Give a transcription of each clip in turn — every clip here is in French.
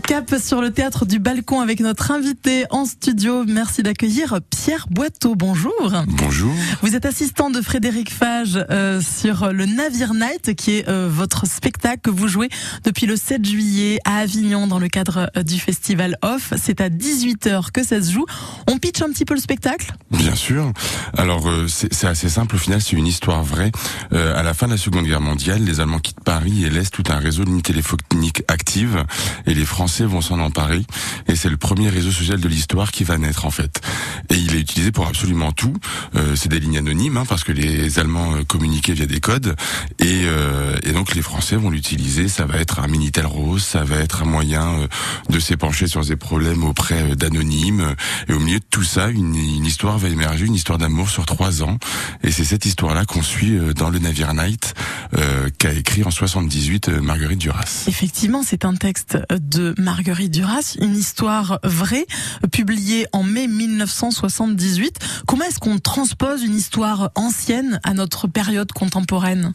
Cap sur le théâtre du balcon avec notre invité en studio. Merci d'accueillir Pierre Boiteau. Bonjour. Bonjour. Vous êtes assistant de Frédéric Fage euh, sur le Navire Night, qui est euh, votre spectacle que vous jouez depuis le 7 juillet à Avignon dans le cadre euh, du festival Off. C'est à 18h que ça se joue. On pitch un petit peu le spectacle? Bien sûr. Alors euh, c'est assez simple au final, c'est une histoire vraie. Euh, à la fin de la Seconde Guerre mondiale, les Allemands quittent Paris et laissent tout un réseau de lignes téléphoniques actives et les Français vont s'en emparer et c'est le premier réseau social de l'histoire qui va naître en fait. Et il est utilisé pour absolument tout. Euh, c'est des lignes anonymes hein, parce que les Allemands euh, communiquaient via des codes et, euh, et donc les Français vont l'utiliser. Ça va être un minitel rose, ça va être un moyen de s'épancher sur des problèmes auprès d'anonymes. Et au milieu de tout ça, une, une histoire va émerger, une histoire d'amour sur trois ans. Et c'est cette histoire-là qu'on suit dans le Navire Night euh, qu'a écrit en 78 euh, Marguerite Duras. Effectivement, c'est un texte de Marguerite Duras, une histoire vraie, publiée en mai 1978. Comment est-ce qu'on transpose une histoire ancienne à notre période contemporaine?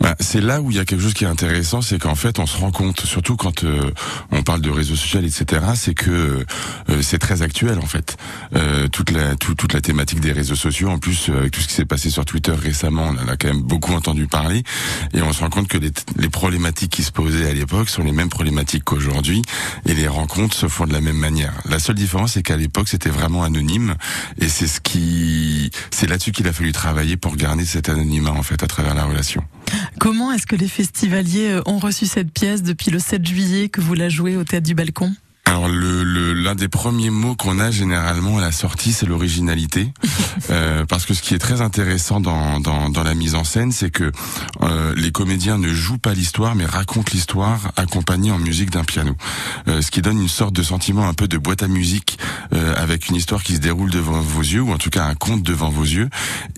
Bah, c'est là où il y a quelque chose qui est intéressant, c'est qu'en fait on se rend compte, surtout quand euh, on parle de réseaux sociaux, etc., c'est que euh, c'est très actuel en fait. Euh, toute la tout- toute la thématique des réseaux sociaux, en plus euh, avec tout ce qui s'est passé sur Twitter récemment, on en a quand même beaucoup entendu parler, et on se rend compte que les, problématiques qui se posaient à l'époque sont les mêmes problématiques qu'aujourd'hui, et les rencontres se font de la même manière. La seule différence, c'est qu'à l'époque c'était vraiment anonyme, et c'est ce qui, c'est là-dessus qu'il a fallu travailler pour garder cet anonymat en fait à travers la relation. Comment est-ce que les festivaliers euh, ont reçu cette pièce depuis le 7 juillet que vous la jouez au Théâtre du Balcon? Alors le le- l'un des premiers mots qu'on a généralement à la sortie, c'est l'originalité, Euh, parce que ce qui est très intéressant dans dans, dans la mise en scène, c'est que euh, les comédiens ne jouent pas l'histoire, mais racontent l'histoire accompagnée en musique d'un piano, Euh, ce qui donne une sorte de sentiment un peu de boîte à musique euh, avec une histoire qui se déroule devant vos yeux, ou en tout cas un conte devant vos yeux,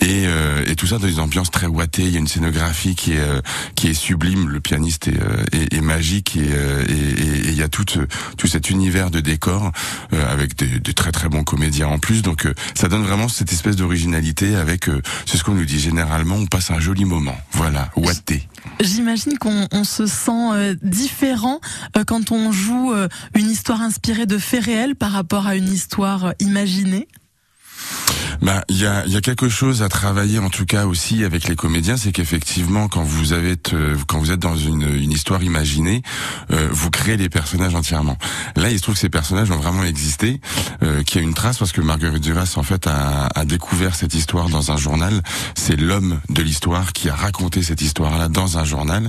et, euh, et tout ça dans une ambiance très ouatée. Il y a une scénographie qui est euh, qui est sublime. Le pianiste est, euh, est, est magique et, euh, et, et- il y a tout ce- tout cet univers de décor euh, avec des, très très bons comédiens en plus. Donc euh, ça donne vraiment cette espèce d'originalité avec. euh, c'est ce qu'on nous dit généralement. On passe un joli moment. Voilà, ouaté. J'imagine qu'on on se sent différent quand on joue une histoire inspirée de faits réels par rapport à une histoire imaginée. Bah, il y a, y a quelque chose à travailler en tout cas aussi avec les comédiens, c'est qu'effectivement quand vous avez quand vous êtes dans une, une histoire imaginée, euh, vous créez les personnages entièrement. Là, il se trouve que ces personnages ont vraiment existé, euh, qu'il y a une trace parce que Marguerite Duras en fait a, a découvert cette histoire dans un journal. C'est l'homme de l'histoire qui a raconté cette histoire-là dans un journal,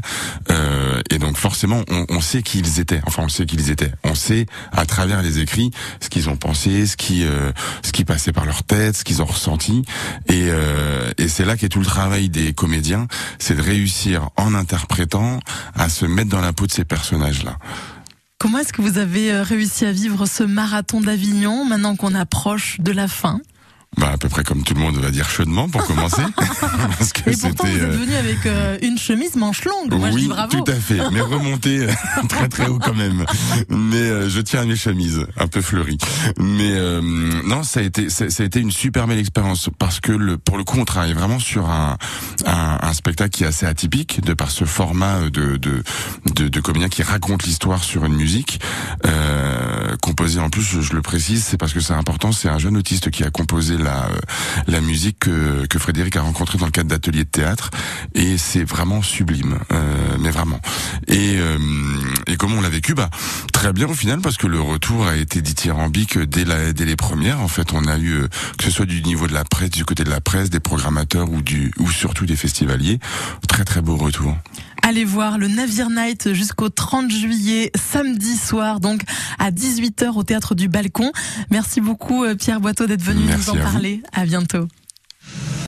euh, et donc forcément on, on sait qui ils étaient. Enfin, on sait qui ils étaient. On sait à travers les écrits ce qu'ils ont pensé, ce qui euh, ce qui passait par leur tête, ce qu'ils ressenti. Et, euh, et c'est là qu'est tout le travail des comédiens, c'est de réussir en interprétant à se mettre dans la peau de ces personnages-là. Comment est-ce que vous avez euh, réussi à vivre ce marathon d'Avignon maintenant qu'on approche de la fin? Bah, à peu près comme tout le monde va dire chaudement pour commencer. Parce que Et pourtant, vous êtes euh, venu avec euh, une chemise manche longue. Moi, je oui, dis bravo. tout à fait, mais remonté euh, très très haut quand même. Mais euh, je tiens à mes chemises, un peu fleuries. Mais euh, non, ça a été ça, ça a été une super belle expérience parce que le, pour le coup, on travaille vraiment sur un, un, un spectacle qui est assez atypique de par ce format de de de, de comédien qui raconte l'histoire sur une musique euh, composée. En plus, je, le précise, c'est parce que c'est important. C'est un jeune autiste qui a composé la euh, la musique que, que Frédéric a rencontré dans le cadre d'ateliers de théâtre et c'est vraiment sublime, euh, mais vraiment. Et, euh, et comment on l'a vécu? Bah très bien au final parce que le retour a été dithyrambique dès, la, dès les premières. En fait, on a eu euh, que ce soit du niveau de la presse, du côté de la presse, des programmateurs ou du ou surtout des festivaliers, très très beau retour. Allez voir le Navire Night jusqu'au 30 juillet, samedi soir, donc à 18h au Théâtre du Balcon. Merci beaucoup euh, Pierre Boiteau d'être venu Merci nous en à vous. parler. À bientôt.